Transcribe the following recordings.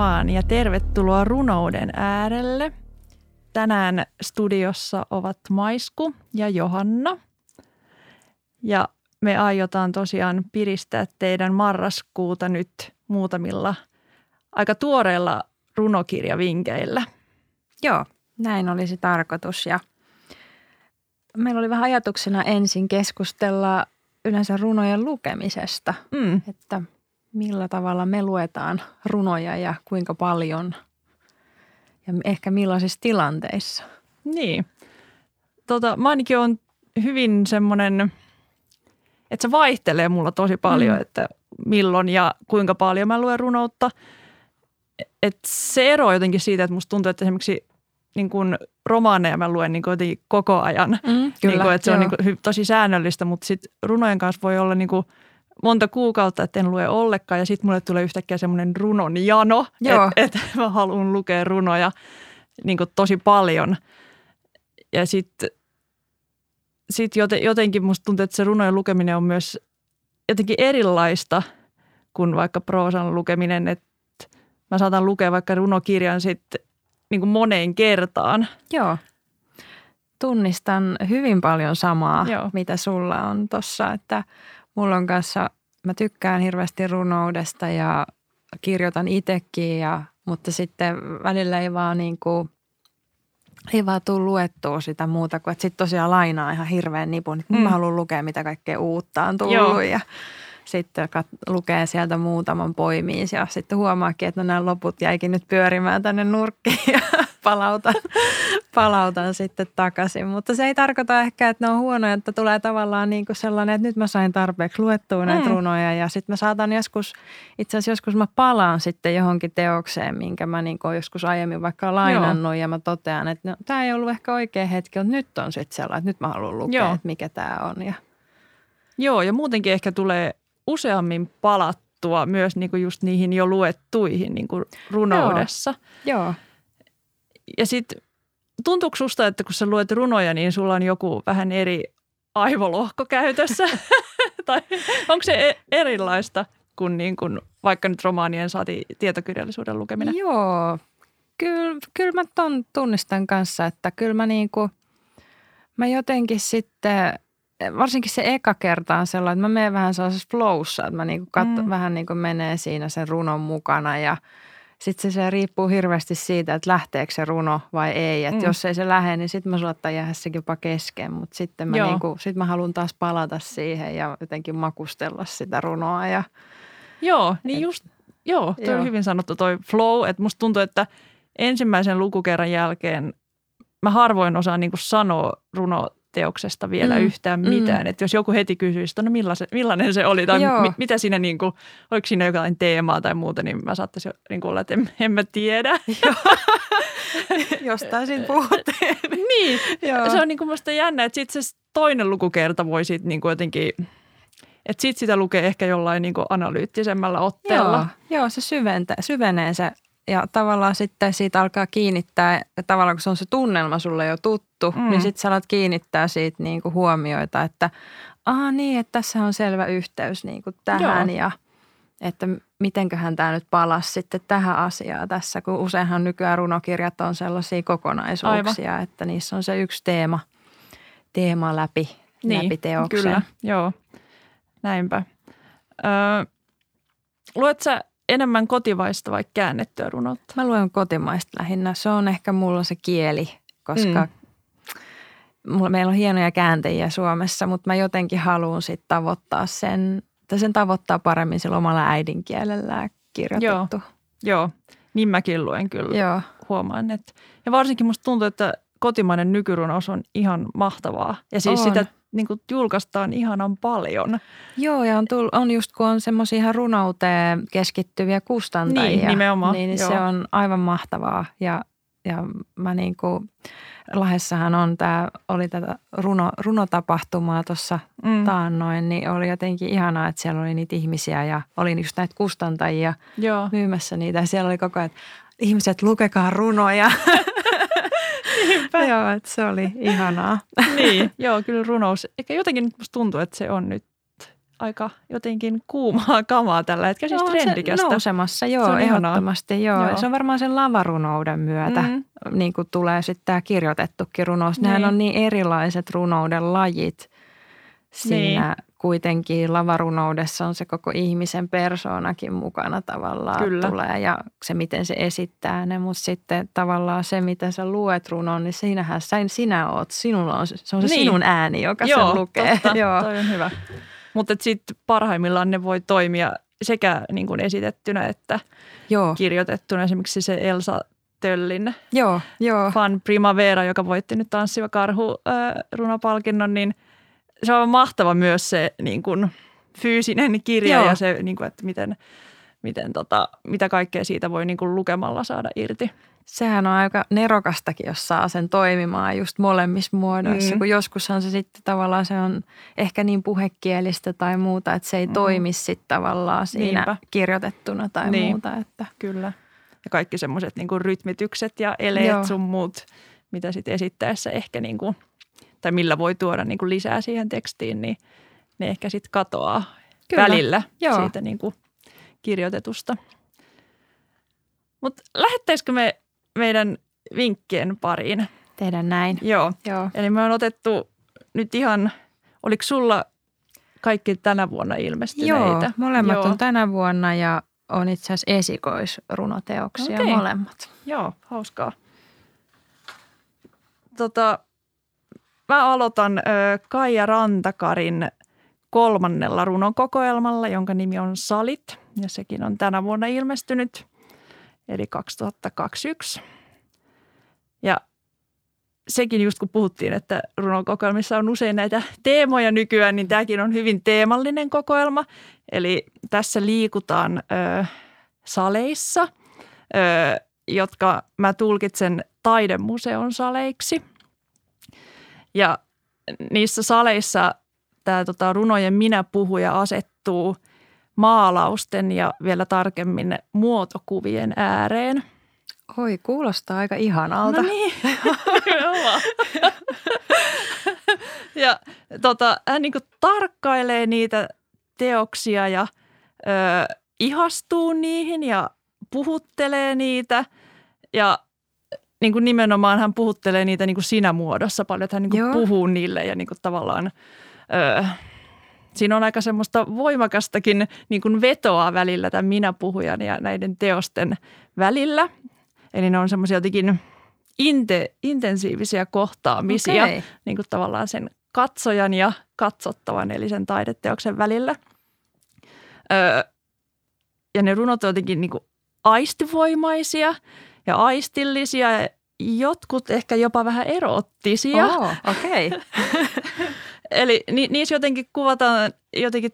Vaan ja tervetuloa runouden äärelle. Tänään studiossa ovat Maisku ja Johanna. Ja me aiotaan tosiaan piristää teidän marraskuuta nyt muutamilla aika tuoreilla runokirjavinkeillä. Joo, näin olisi tarkoitus ja meillä oli vähän ajatuksena ensin keskustella yleensä runojen lukemisesta, Mm, että millä tavalla me luetaan runoja ja kuinka paljon ja ehkä millaisissa tilanteissa. niin. Tota, mä ainakin on hyvin semmoinen, että se vaihtelee mulla tosi paljon, Mm. että milloin ja kuinka paljon mä luen runoutta. Et se ero jotenkin siitä, että musta tuntuu, että esimerkiksi niin kun romaaneja mä luen niin kun jotenkin koko ajan. Mm, niin kuin, että se on niin kuin, hy- tosi säännöllistä, mutta sitten runojen kanssa voi olla niin kuin monta kuukautta, että en lue ollenkaan ja sitten mulle tulee yhtäkkiä semmoinen runon jano, että et mä haluan lukea runoja niin kuin tosi paljon. Ja sitten sit joten, jotenkin musta tuntuu, että se runojen lukeminen on myös jotenkin erilaista kuin vaikka proosan lukeminen, että mä saatan lukea vaikka runokirjan sitten niin kuin moneen kertaan. Joo. Tunnistan hyvin paljon samaa, Joo. mitä sulla on tuossa, että mulla on kanssa, mä tykkään hirveästi runoudesta ja kirjoitan itsekin, ja, mutta sitten välillä ei vaan niin kuin, ei vaan tule luettua sitä muuta kuin, että sitten tosiaan lainaa ihan hirveän nipun. Mm. Mä haluan lukea, mitä kaikkea uutta on tullut Joo. ja sitten kat- lukee sieltä muutaman poimiin ja sitten huomaakin, että no nämä loput jäikin nyt pyörimään tänne nurkkiin ja palautan, palautan sitten takaisin. Mutta se ei tarkoita ehkä, että ne on huonoja, että tulee tavallaan niin kuin sellainen, että nyt mä sain tarpeeksi luettua näitä Mm. runoja ja sitten mä saatan joskus, itse asiassa joskus mä palaan sitten johonkin teokseen, minkä mä niin kuin joskus aiemmin vaikka lainannut ja mä totean, että no, tämä ei ollut ehkä oikea hetki, mutta nyt on sitten sellainen, että nyt mä haluan lukea, Joo. että mikä tämä on. Ja, Joo, ja muutenkin ehkä tulee useammin palattua myös niin kuin just niihin jo luettuihin niin kuin runoudessa. joo. Ja sitten tuntuuko susta, että kun sä luet runoja, niin sulla on joku vähän eri aivolohko käytössä? tai onko se e- erilaista kuin, niin kuin vaikka nyt romaanien saati tietokirjallisuuden lukeminen? Joo, kyllä, kyllä mä ton tunnistan kanssa, että kyllä mä niinku, mä jotenkin sitten, varsinkin se eka kerta on sellainen, että mä menen vähän sellaisessa flowssa, että mä niinku katso, Mm. vähän niinku menee siinä sen runon mukana ja sitten se, se riippuu hirveästi siitä, että lähteekö se runo vai ei. Että Mm. jos ei se lähde, niin sitten mä saattaa jäädä sekin jopa kesken, mutta sitten mä, Joo. niinku, sit mä haluan taas palata siihen ja jotenkin makustella sitä runoa ja Joo, niin Et- just, joo, toi Joo. on hyvin sanottu toi flow, että musta tuntuu, että ensimmäisen lukukerran jälkeen mä harvoin osaan niin kuin sanoa runoteoksesta vielä mm. Mm, yhtään mm. mitään. Että jos joku heti kysyisi, että no millainen, millainen se oli tai Joo. mi, mitä siinä niin kuin, oliko siinä jotain teemaa tai muuta, niin mä saattaisin niin kuin olla, että en, en mä tiedä. jostain siinä puhuttiin. niin, Joo. se on niin kuin musta jännä, että sitten se toinen lukukerta voi sitten niin kuin jotenkin, että sitten sitä lukee ehkä jollain niin kuin analyyttisemmällä otteella. Joo, joo se syventää, syvenee se ja tavallaan sitten siitä alkaa kiinnittää, ja tavallaan kun se on se tunnelma sulle jo tuttu, Mm. mm. niin sitten sä alat kiinnittää siitä niin kuin huomioita, että aa niin, että tässä on selvä yhteys niin kuin tähän Joo. ja että mitenköhän tämä nyt palasi sitten tähän asiaan tässä, kun useinhan nykyään runokirjat on sellaisia kokonaisuuksia, Aivan. että niissä on se yksi teema, teema läpi, niin, läpi teoksen. Kyllä, joo. Näinpä. Öö, luet sä enemmän kotivaista vai käännettyä runoutta? Mä luen kotimaista lähinnä. Se on ehkä mulla se kieli, koska mm. mulla, meillä on hienoja kääntäjiä Suomessa, mutta mä jotenkin haluan sitten tavoittaa sen, tai sen tavoittaa paremmin sillä omalla äidinkielellä kirjoitettu. Joo, niin mäkin luen kyllä. Joo. Huomaan, että ja varsinkin musta tuntuu, että kotimainen nykyrunous on ihan mahtavaa. Ja siis On. sitä niin kuin julkaistaan ihanan paljon. Joo, ja on, tull, on just kun on semmoisia ihan runouteen keskittyviä kustantajia. Niin, nimenomaan, Niin, niin joo. se on aivan mahtavaa. Ja, ja mä niin kuin, Lahdessahan on tämä, oli tätä runo, runotapahtumaa tuossa Mm. taannoin, niin oli jotenkin ihanaa, että siellä oli niitä ihmisiä ja oli just näitä kustantajia Joo. myymässä niitä. Ja siellä oli koko ajan, että ihmiset lukekaa runoja. Joo, että se oli ihanaa. niin, joo, kyllä runous. Eikä jotenkin nyt musta tuntuu, että se on nyt aika jotenkin kuumaa kamaa tällä hetkellä, siis No, on se trendikästä. nousemassa, joo, Se on ehdottomasti. Joo. Joo. Se on varmaan sen lavarunouden myötä, Mm. niin kuin tulee sitten tämä kirjoitettukin runous. Nehän Niin. on niin erilaiset runouden lajit. Siinä Niin. Kuitenkin lavarunoudessa on se koko ihmisen persoonakin mukana tavallaan Kyllä. tulee ja se, miten se esittää ne. Mutta sitten tavallaan se, mitä sä luet runon, niin siinähän sä, sinä oot, sinulla on, se on se Niin. sinun ääni, joka Joo, sen lukee. totta, Joo. toi on hyvä. Mutta sitten parhaimmillaan ne voi toimia sekä niin kuin esitettynä että Joo, kirjoitettuna. Esimerkiksi se Elsa Töllin joo, joo. Fan Primavera, joka voitti nyt Tanssiva karhu äh, runopalkinnon, niin se on mahtava myös se niin kuin, fyysinen kirja Joo. ja se, niin kuin, että miten, miten tota, mitä kaikkea siitä voi niin kuin, lukemalla saada irti. Sehän on aika nerokastakin, jos saa sen toimimaan just molemmissa muodoissa, Mm. kun joskushan se sitten tavallaan se on ehkä niin puhekielistä tai muuta, että se ei Mm. toimi sitten tavallaan siinä Niinpä. kirjoitettuna tai Niin. muuta. Että. Kyllä. Ja kaikki semmoiset niin kuin rytmitykset ja eleet Joo. sun muut, mitä sitten esittäessä ehkä niin kuin, tai millä voi tuoda niin kuin lisää siihen tekstiin, niin ne ehkä sitten katoaa Kyllä. välillä Joo. siitä niin kuin kirjoitetusta. Mutta lähettäisikö me meidän vinkkien pariin? Tehdä näin. Joo. Joo. Eli me on otettu nyt ihan, oliko sulla kaikki tänä vuonna ilmestyneitä? Joo, molemmat Joo. on tänä vuonna ja on itse asiassa esikoisrunoteoksia Okei. molemmat. Joo, hauskaa. Tota, mä aloitan ö, Kaija Rantakarin kolmannella runokokoelmalla, jonka nimi on Salit. Ja sekin on tänä vuonna ilmestynyt, eli 2021. Ja sekin just kun puhuttiin, että runokokoelmissa on usein näitä teemoja nykyään, niin tämäkin on hyvin teemallinen kokoelma. Eli tässä liikutaan ö, saleissa, ö, jotka mä tulkitsen taidemuseon saleiksi. Ja niissä saleissa tämä tota, runojen minä-puhuja asettuu maalausten ja vielä tarkemmin muotokuvien ääreen. Oi, kuulostaa aika ihanalta. No niin, ja tota, hän niin tarkkailee niitä teoksia ja ö, ihastuu niihin ja puhuttelee niitä. Ja niin kuin nimenomaan hän puhuttelee niitä niin kuin sinä muodossa paljon, että hän niin kuin Joo. puhuu niille ja niin kuin tavallaan ö, siinä on aika semmoista voimakastakin niin kuin vetoa välillä tämän minä-puhujan ja näiden teosten välillä. Eli ne on semmoisia jotenkin inte, intensiivisiä kohtaamisia Okei. niin kuin tavallaan sen katsojan ja katsottavan, eli sen taideteoksen välillä. Öö, ja ne runot on jotenkin niin kuin aistivoimaisia ja aistillisia, jotkut ehkä jopa vähän eroottisia. Oh, okei. Okay. Eli ni, niissä jotenkin kuvataan jotenkin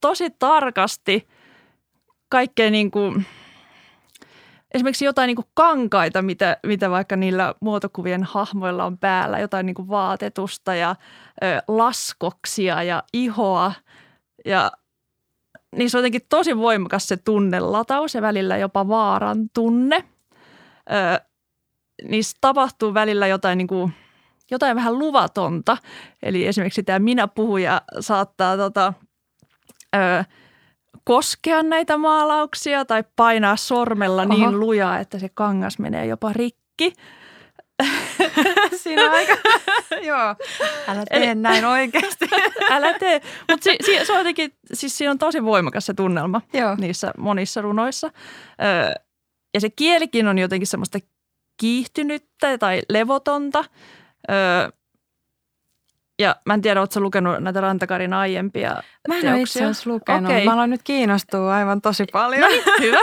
tosi tarkasti kaikkea niin kuin, esimerkiksi jotain niin kuin kankaita, mitä, mitä vaikka niillä muotokuvien hahmoilla on päällä, jotain niin kuin vaatetusta ja ö, laskoksia ja ihoa ja niissä on jotenkin tosi voimakas se tunnelataus ja välillä jopa vaaran tunne. Ö, niissä tapahtuu välillä jotain niin kuin, jotain vähän luvatonta. Eli esimerkiksi tämä minä-puhuja saattaa tota, ö, koskea näitä maalauksia tai painaa sormella Oho. niin lujaa, että se kangas menee jopa rikki. Siinä on aika, joo. Älä tee Eli- näin oikeasti. Älä tee. Mutta si, si, se on jotenkin, siis siinä on tosi voimakas se tunnelma joo. niissä monissa runoissa. Ö, ja se kielikin on jotenkin semmoista kiihtynyttä tai levotonta. Ö, ja mä en tiedä, ootko lukenut näitä Rantakarin aiempia Mä en ole itse asiassa lukenut. Okei. Mä aloin nyt kiinnostua aivan tosi paljon. No niin, hyvä.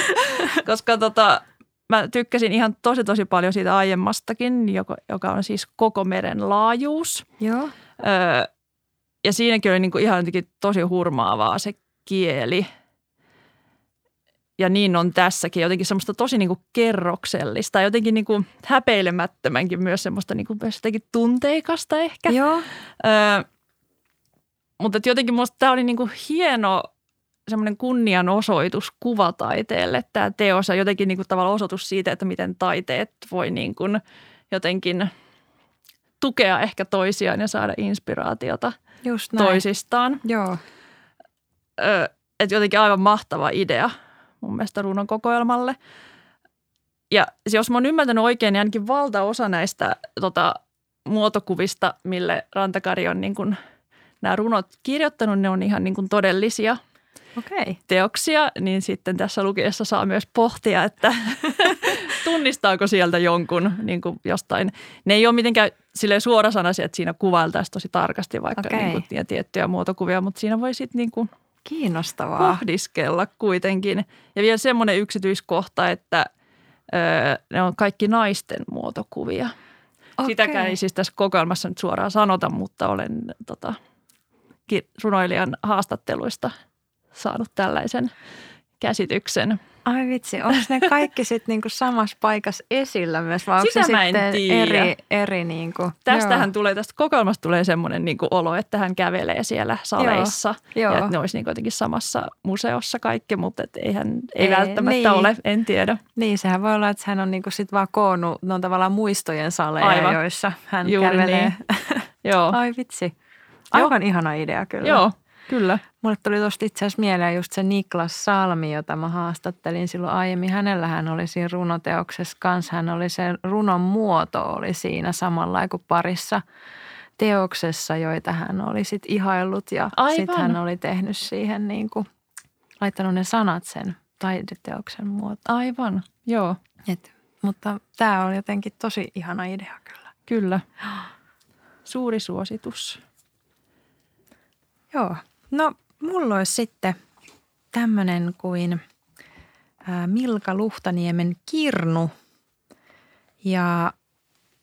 Koska tota, mä tykkäsin ihan tosi tosi paljon siitä aiemmastakin, joka, joka on siis koko meren laajuus. Joo. Öö, ja siinäkin oli niinku ihan jotenkin tosi hurmaavaa se kieli. Ja niin on tässäkin jotenkin semmoista tosi niinku kerroksellista ja jotenkin niinku häpeilemättömänkin myös semmoista niinku myös jotenkin tunteikasta ehkä. Joo. Öö, mutta jotenkin musta tämä oli niinku hieno semmoinen kunnianosoitus kuvataiteelle tämä teos ja jotenkin niinku tavallaan osoitus siitä, että miten taiteet voi niinku jotenkin tukea ehkä toisiaan ja saada inspiraatiota Just näin. toisistaan. Joo. että jotenkin aivan mahtava idea mun mielestä runon kokoelmalle. Ja jos mä oon ymmärtänyt oikein, niin ainakin valtaosa näistä tota, muotokuvista, mille Rantakari on niin kuin, nämä runot kirjoittanut, ne on ihan niin kuin todellisia okay. teoksia, niin sitten tässä lukiessa saa myös pohtia, että tunnistaako sieltä jonkun niin kuin jostain. Ne ei ole mitenkään silleen suorasanaisia, että siinä kuvailtaisiin tosi tarkasti vaikka okay. niin kuin, tiettyjä muotokuvia, mutta siinä voi sitten niin kuin Kiinnostavaa. pohdiskella kuitenkin. Ja vielä semmoinen yksityiskohta, että öö, ne on kaikki naisten muotokuvia. Okay. Sitäkään ei siis tässä kokoelmassa nyt suoraan sanota, mutta olen tota, runoilijan haastatteluista saanut tällaisen käsityksen. Ai vitsi, onko ne kaikki sitten niinku samassa paikassa esillä myös vai onko se mä en sitten tiedä. eri, eri niinku, Tästähän joo. tulee, tästä kokoelmasta tulee semmoinen niin olo, että hän kävelee siellä saleissa. Joo. Ja että ne olisi niin jotenkin samassa museossa kaikki, mutta et eihän, ei, Ei, välttämättä niin. ole, en tiedä. Niin, sehän voi olla, että hän on niinku sit vaan koonnut, ne on tavallaan muistojen saleja, Aivan. joissa hän Juuri kävelee. niin. Joo, Ai vitsi. Aivan ihana idea kyllä. joo kyllä. Mulle tuli tuosta itse asiassa mieleen just se Niklas Salmi, jota mä haastattelin silloin aiemmin. Hänellähän oli siinä runoteoksessa kanssa. Hän oli se runon muoto oli siinä samalla kuin parissa teoksessa, joita hän oli sit ihaillut. Ja sitten hän oli tehnyt siihen niin kuin, laittanut ne sanat sen taideteoksen muoto. Aivan, joo, Et, mutta tämä oli jotenkin tosi ihana idea kyllä. kyllä. Suuri suositus. Joo. No, mulla olisi sitten tämmöinen kuin Milka Luhtaniemen Kirnu. Ja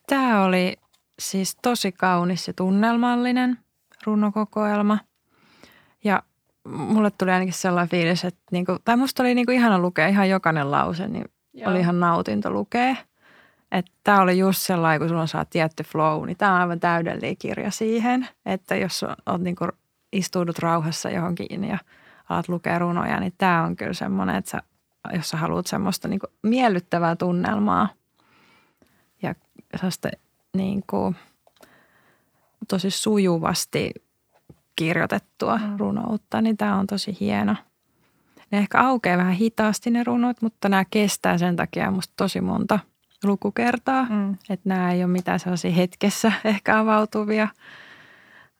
tämä oli siis tosi kaunis ja tunnelmallinen runokokoelma. Ja mulle tuli ainakin sellainen fiilis, että niinku, tai musta oli niinku ihana lukea ihan jokainen lause, niin Joo. oli ihan nautinto lukea. Että tämä oli just sellainen, kun sulla saa tietty flow, niin tämä on aivan täydellinen kirja siihen, että jos olet niinku istuudut rauhassa johonkin ja alat lukea runoja, niin tämä on kyllä semmoinen, että sä, jos sä haluat semmoista niinku miellyttävää tunnelmaa ja sellaista niinku tosi sujuvasti kirjoitettua Mm. runoutta, niin tämä on tosi hieno. Ne ehkä aukeaa vähän hitaasti ne runot, mutta nämä kestää sen takia musta tosi monta lukukertaa. Mm. Että nämä ei ole mitään sellaisia hetkessä ehkä avautuvia.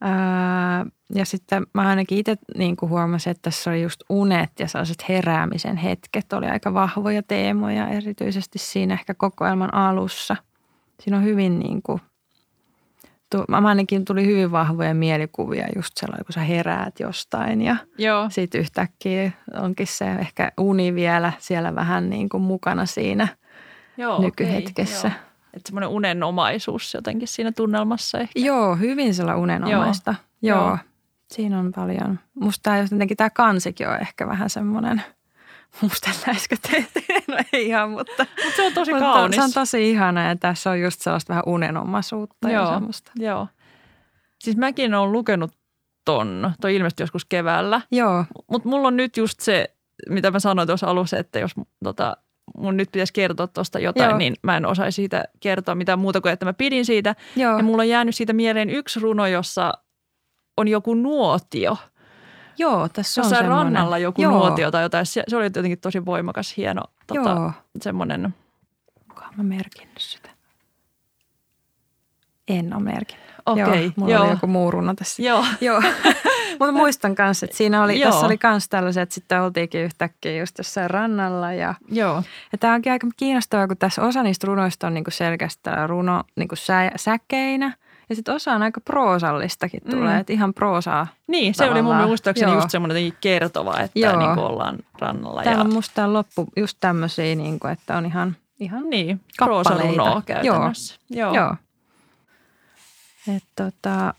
Ää, ja sitten mä ainakin itse niin kuin huomasin, että tässä oli just unet ja sellaiset heräämisen hetket oli aika vahvoja teemoja, erityisesti siinä ehkä kokoelman alussa. Siinä on hyvin niin kuin, tu, mä ainakin tuli hyvin vahvoja mielikuvia just sellainen, kun sä heräät jostain ja Joo, sitten yhtäkkiä onkin se ehkä uni vielä siellä vähän niin kuin mukana siinä joo nykyhetkessä. Joo. Että semmoinen unenomaisuus jotenkin siinä tunnelmassa ehkä. Joo, hyvin sellainen unenomaista. Joo. Joo. Joo. Siinä on paljon. Musta tämä jotenkin tämä kansikin on ehkä vähän semmoinen mustenläiskö no ei ihan, mutta, Mutta se on tosi mutta kaunis. se on tosi ihana ja tässä on just sellaista vähän unenomaisuutta ja Joo. semmoista. Joo. Siis mäkin olen lukenut ton, toi ilmestyi joskus keväällä, Joo, mutta mulla on nyt just se, mitä mä sanoin tuossa alussa, että jos tota, mun nyt pitäisi kertoa tuosta jotain, Joo. niin mä en osaisi siitä kertoa mitään muuta kuin, että mä pidin siitä. joo, Ja mulla on jäänyt siitä mieleen yksi runo, jossa on joku nuotio. joo tässä on Jossain semmoinen. rannalla joku joo, nuotio tai jotain. Se, oli jotenkin tosi voimakas, hieno tota, Joo, semmoinen. onkohan mä merkinnyt sitä? En ole merkinnyt. Okei, joo, mulla joo. oli joku muu runo tässä. Joo, Joo, mutta muistan kanssa, että siinä oli, Joo. tässä oli myös tällaiset, että sitten oltiinkin yhtäkkiä just jossain rannalla ja joo, Ja tämä onkin aika kiinnostavaa, kun tässä osa niistä runoista on niinku selkeästi runo niinku sä, säkeinä. Ja sitten osa on aika proosallistakin tulee, Mm. että ihan proosaa. Niin, se oli mun Tavallaan. muistaakseni Joo. just semmoinen kertova, että Joo. niin ollaan rannalla. Täällä ja, on musta loppu just tämmöisiä, niinku, että on ihan, ihan niin, kappaleita. käytännössä. Joo. joo. Et tota,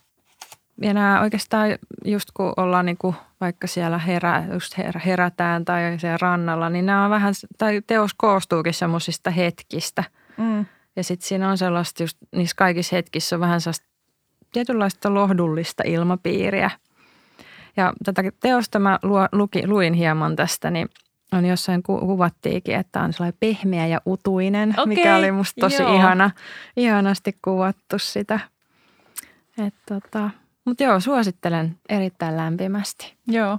ja nämä oikeastaan just kun ollaan niinku vaikka siellä herä, just herä, herätään tai siellä rannalla, niin nämä on vähän, tai teos koostuukin semmoisista hetkistä – Mm. Ja sitten siinä on sellaista just, niissä kaikissa hetkissä on vähän sellaista tietynlaista lohdullista ilmapiiriä. Ja tätä teosta mä luki, luin hieman tästä, niin on jossain ku, kuvattiinkin, että on sellainen pehmeä ja utuinen, Okei, mikä oli musta tosi joo. ihana, ihanasti kuvattu sitä. Et tota, Mutta joo, suosittelen erittäin lämpimästi. Joo,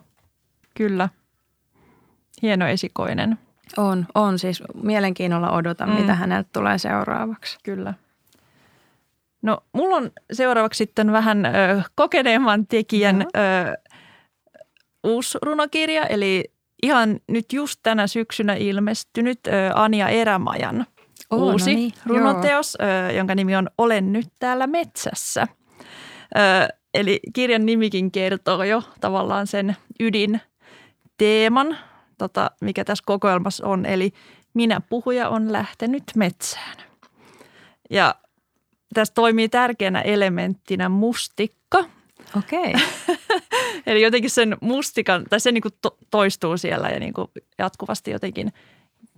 Kyllä. Hieno esikoinen. On, on siis mielenkiinnolla odotan, mm. mitä häneltä tulee seuraavaksi. Kyllä. No, mulla on seuraavaksi sitten vähän ö, kokeneemman tekijän ö, uusi runokirja, eli ihan nyt just tänä syksynä ilmestynyt ö, Anja Erämajan oh, uusi no niin, runoteos, ö, jonka nimi on Olen nyt täällä metsässä. Ö, eli kirjan nimikin kertoo jo tavallaan sen ydin teeman, tota, mikä tässä kokoelmassa on, eli minä puhuja on lähtenyt metsään. Ja tässä toimii tärkeänä elementtinä mustikka. Okei. Okay. Eli jotenkin sen mustikan, tai se niin kuin to, toistuu siellä ja niin kuin jatkuvasti jotenkin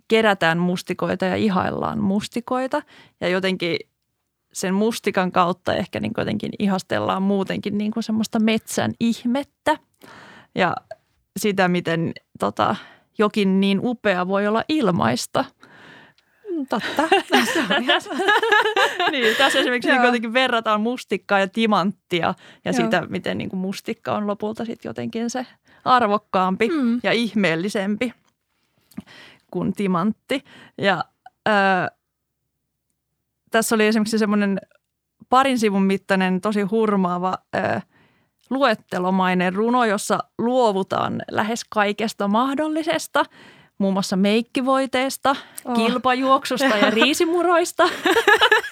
kerätään mustikoita ja ihaillaan mustikoita. Ja jotenkin sen mustikan kautta ehkä niin jotenkin ihastellaan muutenkin niin kuin semmoista metsän ihmettä. Ja sitä, miten tota, jokin niin upea voi olla ilmaista – Totta. niin, tässä esimerkiksi niin jotenkin verrataan mustikkaa ja timanttia ja Joo. sitä, miten niin kuin mustikka on lopulta sitten jotenkin se arvokkaampi mm. ja ihmeellisempi kuin timantti. Ja ää, tässä oli esimerkiksi semmoinen parin sivun mittainen, tosi hurmaava ää, luettelomainen runo, jossa luovutaan lähes kaikesta mahdollisesta – muun muassa meikkivoiteesta, oh. kilpajuoksusta ja riisimuroista,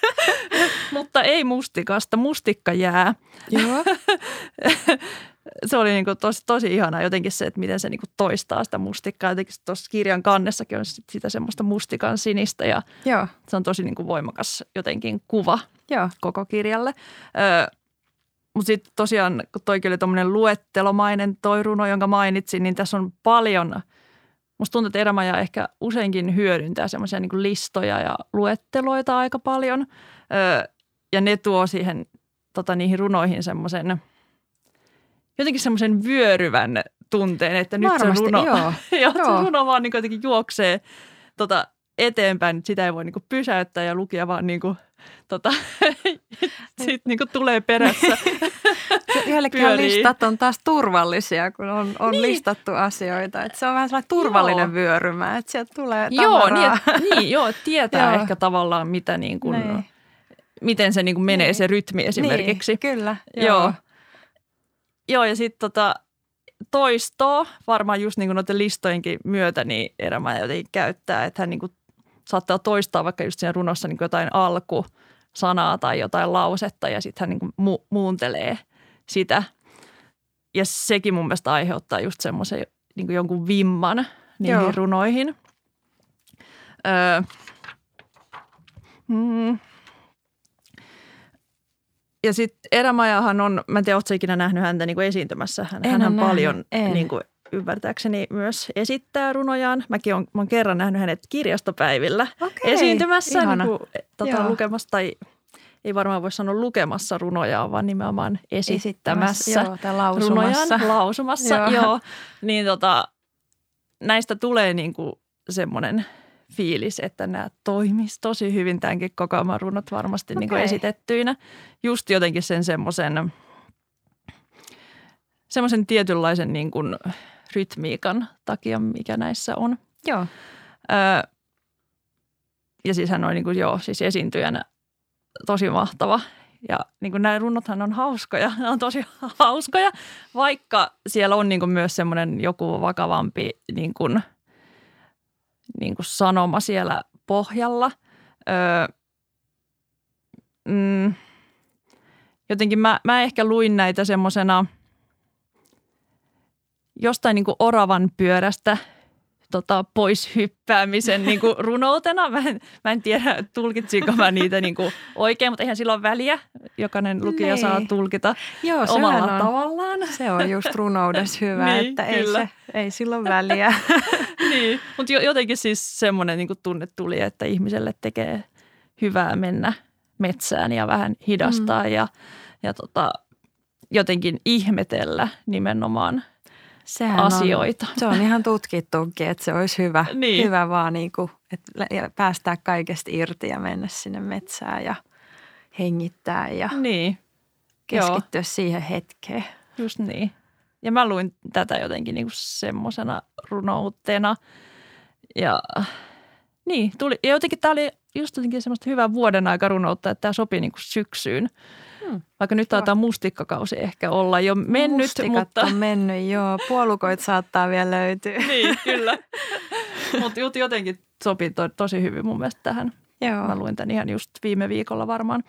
mutta ei mustikasta. Mustikka jää. Joo. se oli niin kuin tosi, tosi ihana jotenkin se, että miten se niin kuin toistaa sitä mustikkaa. Jotenkin tuossa kirjan kannessakin on sitä semmoista mustikan sinistä ja Joo. se on tosi niin kuin voimakas jotenkin kuva Joo. koko kirjalle. Ö, mutta sitten tosiaan, kun toikin oli tuommoinen luettelomainen toi runo, jonka mainitsin, niin tässä on paljon – Musta tuntuu, että erämaja ehkä useinkin hyödyntää semmoisia niin listoja ja luetteloita aika paljon. Öö, ja ne tuo siihen tota, niihin runoihin semmoisen jotenkin semmoisen vyöryvän tunteen, että nyt Varmasti, se runo, joo. joo, joo. se runo vaan niin jotenkin juoksee tota, eteenpäin, että sitä ei voi niinku pysäyttää ja lukija vaan niinku, tota, sit niinku tulee perässä. Yhdellekin listat on taas turvallisia, kun on, on niin. listattu asioita. Et se on vähän sellainen turvallinen joo. vyörymä, että sieltä tulee Joo, niin, et, niin, joo tietää joo. ehkä tavallaan mitä niin kuin, niin. miten se niin kuin menee niin. se rytmi esimerkiksi. Niin, kyllä. Joo. Joo, joo ja sitten tota, toistoa varmaan just niin noiden listojenkin myötä niin Erämä jotenkin käyttää, että hän niin kuin saattaa toistaa vaikka just siinä runossa niin jotain alkusanaa tai jotain lausetta ja sitten hän niin kuin mu- muuntelee sitä. Ja sekin mun mielestä aiheuttaa just semmoisen niin jonkun vimman niihin Joo. runoihin. Öö, mm. Ja sitten Erämajahan on, mä en tiedä, ootko ikinä nähnyt häntä niin kuin esiintymässä. Hän, en hän paljon niin kuin, ymmärtääkseni myös esittää runojaan. Mäkin olen, mä olen kerran nähnyt hänet kirjastopäivillä Okei, esiintymässä niin kuin, tota, lukemassa tai ei varmaan voi sanoa lukemassa runojaan, vaan nimenomaan esittämässä, esittämässä joo, tai lausumassa. runojaan, lausumassa. joo. joo. Niin tota, näistä tulee niin kuin semmoinen fiilis, että nämä toimis tosi hyvin tämänkin kokoelman runot varmasti okay. niin kuin esitettyinä. Just jotenkin sen semmoisen semmoisen tietynlaisen niin kuin rytmiikan takia, mikä näissä on. Joo. Öö, ja siis hän on niin kuin, joo, siis esiintyjänä tosi mahtava. Ja niin kuin nämä runnothan on hauskoja, ne on tosi hauskoja, vaikka siellä on niin kuin myös semmoinen joku vakavampi niin kuin, niin kuin sanoma siellä pohjalla. Öö, mm, jotenkin mä, mä ehkä luin näitä semmoisena – jostain niin kuin oravan pyörästä tota, pois hyppäämisen niin kuin runoutena. Mä en, mä en tiedä, tulkitsinko mä niitä niin kuin oikein, mutta eihän sillä ole väliä. Jokainen lukija niin. saa tulkita Joo, omalla on, tavallaan. Se on just runoudessa hyvä, niin, että ei, se, ei silloin väliä. niin, mutta jotenkin siis semmoinen niin tunne tuli, että ihmiselle tekee hyvää mennä metsään ja vähän hidastaa mm. ja, ja tota, jotenkin ihmetellä nimenomaan – Sehän asioita. On, se on ihan tutkittukin, että se olisi hyvä, niin. hyvä vaan niin kuin, että päästää kaikesta irti ja mennä sinne metsään ja hengittää ja niin. keskittyä Joo. siihen hetkeen. Just niin. Ja mä luin tätä jotenkin niin semmoisena runoutteena. Ja niin, tuli, ja jotenkin tämä oli just jotenkin semmoista hyvää vuoden aika runoutta, että tämä sopii niin kuin syksyyn. Hmm. Vaikka nyt taitaa mustikkakausi ehkä olla jo mennyt. Mustikat mutta... on mennyt, joo. Puolukoit saattaa vielä löytyä. niin, kyllä. mutta jotenkin sopii to, tosi hyvin mun mielestä tähän. Joo. Mä luin tämän ihan just viime viikolla varmaan.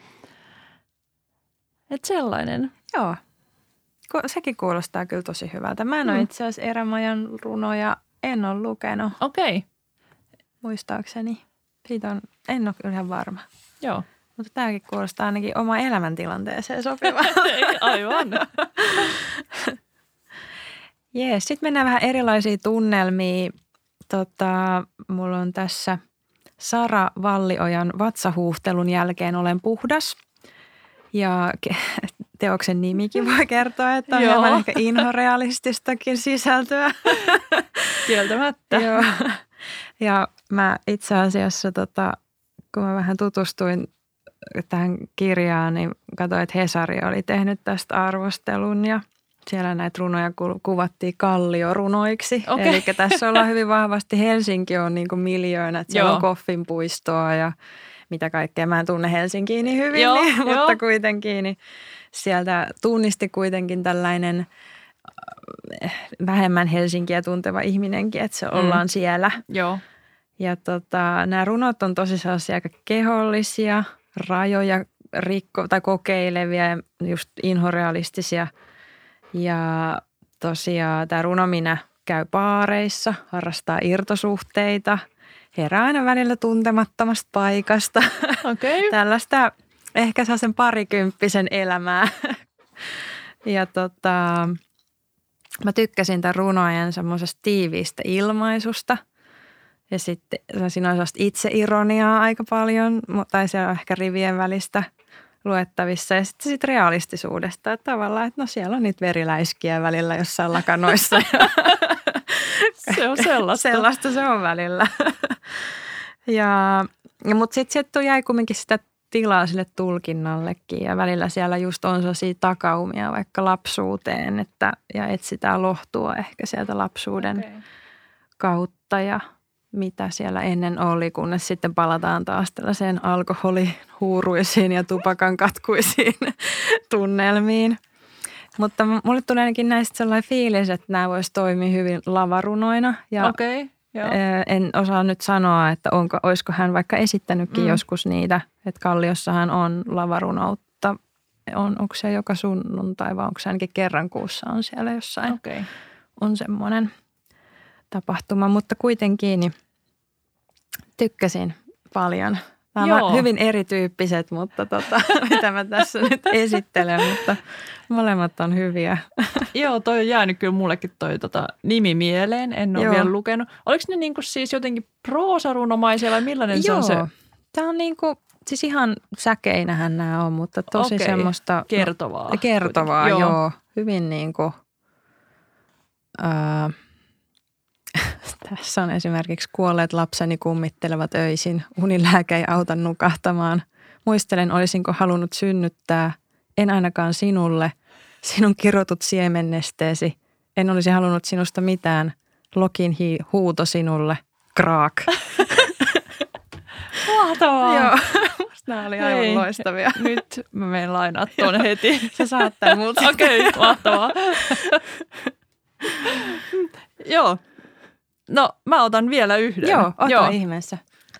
Että sellainen. Joo. Sekin kuulostaa kyllä tosi hyvältä. Mä en hmm. ole itse asiassa Erämajan runoja, en ole lukenut. Okei. Okay. Muistaakseni. Siitä on, en ole ihan varma. Joo. Mutta tämäkin kuulostaa ainakin oma elämäntilanteeseen sopiva. Aivan. Jees, sitten mennään vähän erilaisiin tunnelmiin. Tota, mulla on tässä Sara Valliojan vatsahuhtelun jälkeen olen puhdas. Ja teoksen nimikin voi kertoa, että on hieman ehkä inhorealististakin sisältöä. Kieltämättä. Joo. Ja mä itse asiassa, tota, kun mä vähän tutustuin tähän kirjaan, niin katsoin, että Hesari oli tehnyt tästä arvostelun ja siellä näitä runoja kuvattiin kalliorunoiksi. Okay. Eli tässä ollaan hyvin vahvasti, Helsinki on niin kuin miljoona, että siellä on Koffin puistoa ja mitä kaikkea. Mä en tunne Helsinkiä niin hyvin, joo, niin, joo. mutta kuitenkin niin sieltä tunnisti kuitenkin tällainen äh, vähemmän Helsinkiä tunteva ihminenkin, että se mm. ollaan siellä. Joo. Ja tota, nämä runot on tosi sellaisia aika kehollisia, rajoja rikko tai kokeilevia ja just inhorealistisia. Ja tosiaan tämä runominä käy paareissa, harrastaa irtosuhteita, herää aina välillä tuntemattomasta paikasta. Okay. Tällaista ehkä saa sen parikymppisen elämää. ja tota, mä tykkäsin tämän runojen semmoisesta tiiviistä ilmaisusta – ja sitten siinä on sellaista itseironiaa aika paljon, tai se on ehkä rivien välistä luettavissa. Ja sitten sit realistisuudesta, että tavallaan, että no siellä on niitä veriläiskiä välillä jossain lakanoissa. se on sellaista. sellaista se on välillä. ja, ja, mutta sitten sieltä jäi kumminkin sitä tilaa sille tulkinnallekin ja välillä siellä just on sellaisia takaumia vaikka lapsuuteen että, ja etsitään lohtua ehkä sieltä lapsuuden okay. kautta ja – mitä siellä ennen oli, kunnes sitten palataan taas tällaiseen alkoholihuuruisiin ja tupakan katkuisiin tunnelmiin. Mutta mulle tulee ainakin näistä sellainen fiilis, että nämä voisi toimia hyvin lavarunoina. Ja okay, en osaa nyt sanoa, että onko, olisiko hän vaikka esittänytkin mm. joskus niitä. Että Kalliossahan on lavarunoutta. On, onko se joka sunnuntai vai onko se ainakin kerran kuussa on siellä jossain. Okay. On semmoinen tapahtuma, mutta kuitenkin niin tykkäsin paljon. Nämä on hyvin erityyppiset, mutta tota, mitä mä tässä nyt esittelen, mutta molemmat on hyviä. Joo, toi on jäänyt kyllä mullekin toi tota, nimi mieleen, en ole Joo. vielä lukenut. Oliko ne niinku siis jotenkin proosarunomaisia vai millainen Joo. se on se? Tämä on niinku, siis ihan säkeinähän nämä on, mutta tosi Okei. semmoista... Kertovaa. No, kertovaa, joo. joo. Hyvin niin kuin, äh, tässä on esimerkiksi kuolleet lapseni kummittelevat öisin. Unilääke ei auta nukahtamaan. Muistelen, olisinko halunnut synnyttää. En ainakaan sinulle. Sinun kirotut siemennesteesi. En olisi halunnut sinusta mitään. Lokin hi- huuto sinulle. Kraak. Mahtavaa. Joo. Nämä oli aivan Hei, loistavia. Nyt mä menen lainaa tuonne heti. Se saattaa multa. Okei, okay, mahtavaa. Joo, No mä otan vielä yhden. Joo, ota Joo. ihmeessä.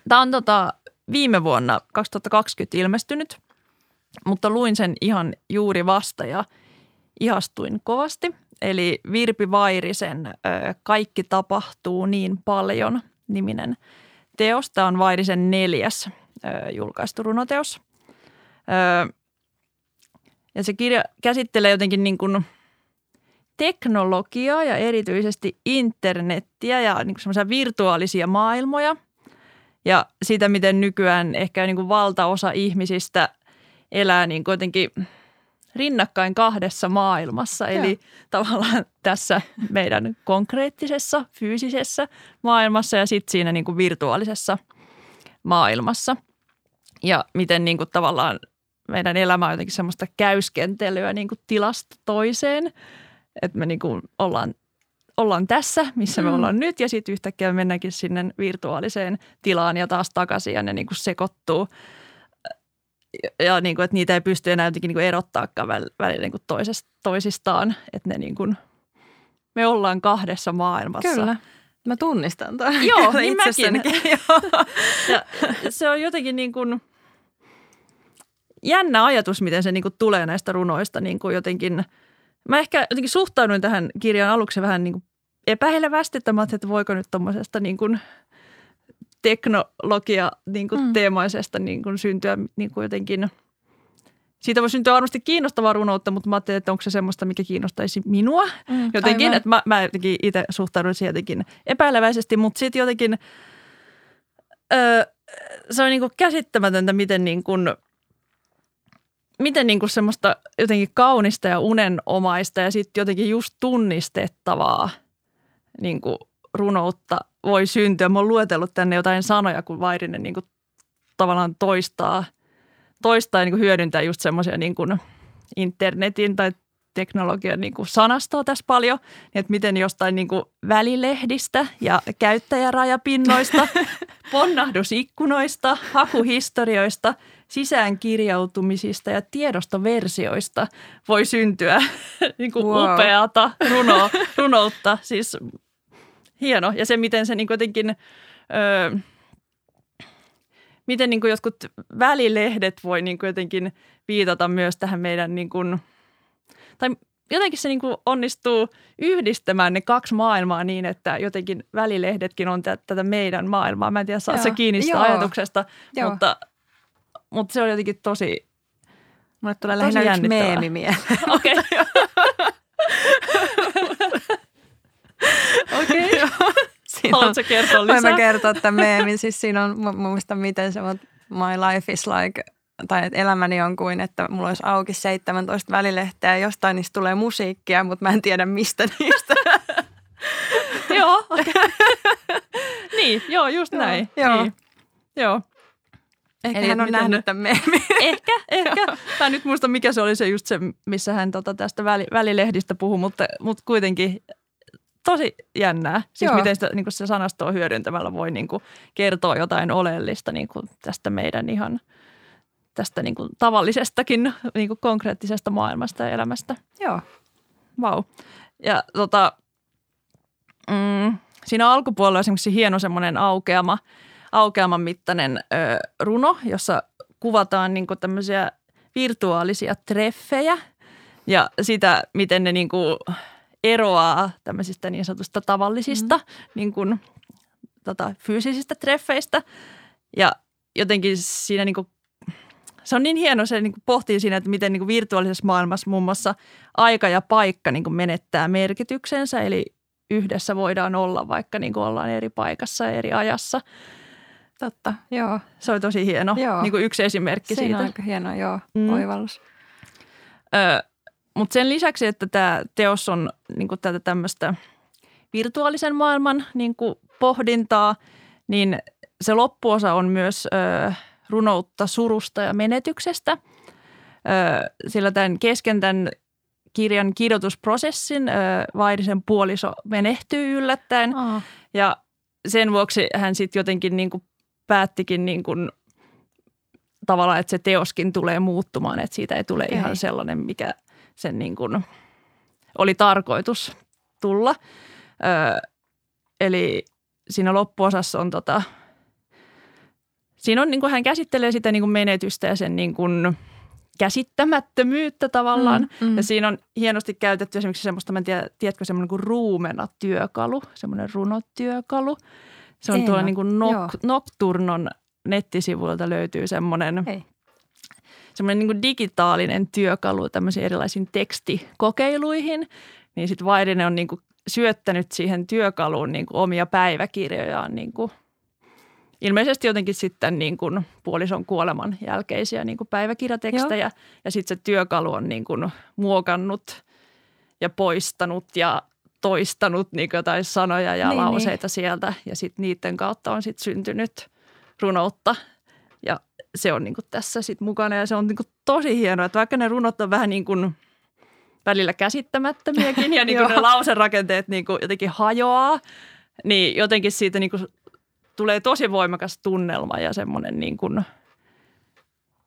Tämä on tota, viime vuonna 2020 ilmestynyt, mutta luin sen ihan juuri vasta ja ihastuin kovasti. Eli Virpi Vairisen Kaikki tapahtuu niin paljon niminen teos. Tämä on Vairisen neljäs julkaistu runoteos. Ja se kirja käsittelee jotenkin niin kuin – teknologiaa ja erityisesti internettiä ja niin semmoisia virtuaalisia maailmoja ja sitä, miten nykyään ehkä niin kuin valtaosa ihmisistä elää niin kuitenkin rinnakkain kahdessa maailmassa. Eli Joo. tavallaan tässä meidän konkreettisessa, fyysisessä maailmassa ja sitten siinä niin kuin virtuaalisessa maailmassa. Ja miten niin kuin tavallaan meidän elämä on jotenkin semmoista käyskentelyä niin kuin tilasta toiseen – että me niin kuin ollaan, ollaan tässä, missä me Mm. ollaan nyt ja sitten yhtäkkiä mennäänkin sinne virtuaaliseen tilaan ja taas takaisin ja ne niin kuin sekoittuu. Ja, niin kuin, että niitä ei pysty enää jotenkin niin kuin erottaakaan väl- välillä niin kuin toisest, toisistaan, että ne niin kuin, me ollaan kahdessa maailmassa. Kyllä. Mä tunnistan ton. Joo, niin mäkin. Ja se on jotenkin niin kuin jännä ajatus, miten se niin kuin tulee näistä runoista niin kuin jotenkin. Mä ehkä jotenkin suhtauduin tähän kirjan aluksi vähän niin kuin epäilevästi, että mä että voiko nyt tuommoisesta niin kuin teknologia niin kuin Mm. teemaisesta niin kuin syntyä niin kuin jotenkin – siitä voi syntyä varmasti kiinnostavaa runoutta, mutta mä ajattelin, että onko se semmoista, mikä kiinnostaisi minua Mm, jotenkin, aivan. että mä, mä jotenkin itse suhtaudun siihen jotenkin epäileväisesti, mutta sitten jotenkin öö, se on niinku käsittämätöntä, miten niinku, miten niinku semmoista jotenkin kaunista ja unenomaista ja sitten jotenkin just tunnistettavaa niinku runoutta voi syntyä. Mä oon luetellut tänne jotain sanoja, kun Vairinen niinku tavallaan toistaa, toistaa ja niinku hyödyntää just semmoisia niinku internetin tai teknologian niin kuin sanastoa tässä paljon, niin että miten jostain niin kuin välilehdistä ja käyttäjärajapinnoista, ponnahdusikkunoista, hakuhistorioista, sisäänkirjautumisista ja tiedostoversioista voi syntyä niin kuin Wow. upeata runo, runoutta. Siis hieno. Ja se, miten se niin jotenkin... Öö, miten niin jotkut välilehdet voi niin jotenkin viitata myös tähän meidän niin kuin, tai jotenkin se niin onnistuu yhdistämään ne kaksi maailmaa niin, että jotenkin välilehdetkin on tä- tätä meidän maailmaa. Mä en tiedä, saat Joo. se kiinni sitä Joo. ajatuksesta, Joo. mutta, mutta se on jotenkin tosi, Mulle tulee lähinnä yksi meemi mieleen. okei. Okei. Siinä on, Haluatko kertoa voin mä lisää? kertoa tämän meemin. Siis siinä on, mä muistan miten se on, my life is like, tai että elämäni on kuin, että mulla olisi auki 17 välilehteä ja jostain niistä tulee musiikkia, mutta mä en tiedä mistä niistä. joo, okei. niin, joo, just näin. joo. Niin. Joo. Ehkä Eli hän on nähnyt ne- tämän meemin. Ehkä, ehkä. Mä en nyt muista, mikä se oli se just se, missä hän tota tästä väli, välilehdistä puhui, mutta, mutta kuitenkin tosi jännää. Siis Joo. miten sitä, niin se sanastoa hyödyntämällä voi niin kuin kertoa jotain oleellista niin kuin tästä meidän ihan tästä niin kuin tavallisestakin niin kuin konkreettisesta maailmasta ja elämästä. Joo. Vau. Ja tota, mm, siinä alkupuolella on esimerkiksi hieno semmoinen aukeama, aukeaman mittainen ö, runo, jossa kuvataan niin tämmöisiä virtuaalisia treffejä ja sitä, miten ne niin kuin eroaa tämmöisistä niin sanotusta tavallisista mm. niin kuin, tota, fyysisistä treffeistä. Ja jotenkin siinä niin kuin, se on niin hieno, se niin kuin pohtii siinä, että miten niin kuin virtuaalisessa maailmassa muun muassa aika ja paikka niin kuin menettää merkityksensä. Eli yhdessä voidaan olla, vaikka niin kuin ollaan eri paikassa ja eri ajassa. Totta, joo. Se oli tosi hieno, Joo. niin kuin yksi esimerkki Siinä siitä. on aika hieno, joo, Mm. oivallus. Mutta sen lisäksi, että tämä teos on niin kuin tätä tämmöistä virtuaalisen maailman niin kuin pohdintaa, niin se loppuosa on myös ö, runoutta surusta ja menetyksestä. Ö, sillä tämän kesken tämän kirjan kirjoitusprosessin ö, Vairisen puoliso menehtyy yllättäen Aa, ja sen vuoksi hän sitten jotenkin niin kuin päättikin niin kuin tavallaan, että se teoskin tulee muuttumaan, että siitä ei tule Okei. ihan sellainen, mikä sen niin kuin oli tarkoitus tulla. Ö, eli siinä loppuosassa on tota, siinä on niin kuin hän käsittelee sitä niin kuin menetystä ja sen niin kuin käsittämättömyyttä tavallaan. Mm, mm. Ja siinä on hienosti käytetty esimerkiksi semmoista, mä en tiedä, tiedätkö, semmoinen kuin ruumena työkalu, semmoinen runotyökalu. Se on En tuolla oo, niin kuin nok, Nocturnon nettisivuilta löytyy semmoinen. Semmoinen niin kuin digitaalinen työkalu tämmöisiin erilaisiin tekstikokeiluihin. Niin sitten Vairinen on niin kuin syöttänyt siihen työkaluun niin kuin omia päiväkirjojaan niin kuin ilmeisesti jotenkin sitten niin kuin puolison kuoleman jälkeisiä niin kuin päiväkirjatekstejä. Joo. Ja sitten se työkalu on niin kuin muokannut ja poistanut ja toistanut niin kuin jotain sanoja ja Niin, niin, lauseita niin. sieltä. Ja sitten niiden kautta on sitten syntynyt runoutta. Se on niin kuin tässä sitten mukana ja se on niin kuin tosi hienoa, että vaikka ne runot on vähän niin kuin välillä käsittämättömiäkin ja niin kuin ne lauserakenteet niin kuin jotenkin hajoaa, niin jotenkin siitä niin kuin tulee tosi voimakas tunnelma ja semmoinen niin kuin,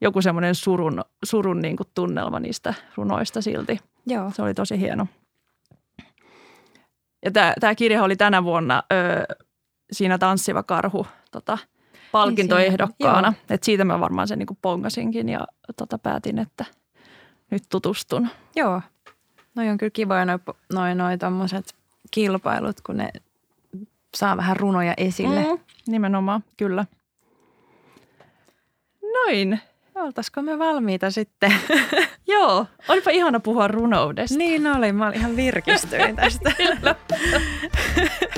joku semmoinen surun, surun niin kuin tunnelma niistä runoista silti. Joo. Se oli tosi hieno. Ja tämä, tämä kirja oli tänä vuonna ö, siinä Tanssiva karhu tota, palkintoehdokkaana. Niin Et siitä mä varmaan sen niin pongasinkin ja tota, päätin, että nyt tutustun. Joo. Noi on kyllä kivoja noin noi, noi tommoset kilpailut, kun ne saa vähän runoja esille. Mm. Nimenomaan, kyllä. Noin. Oltaisiko me valmiita sitten? Joo, olipa ihana puhua runoudesta. niin oli, mä olin ihan virkistyin tästä.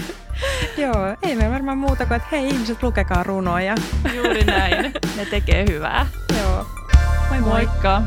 Joo, ei me varmaan muuta kuin, että hei ihmiset, lukekaa runoja. Juuri näin, ne tekee hyvää. Joo. Moi moi. Moikka.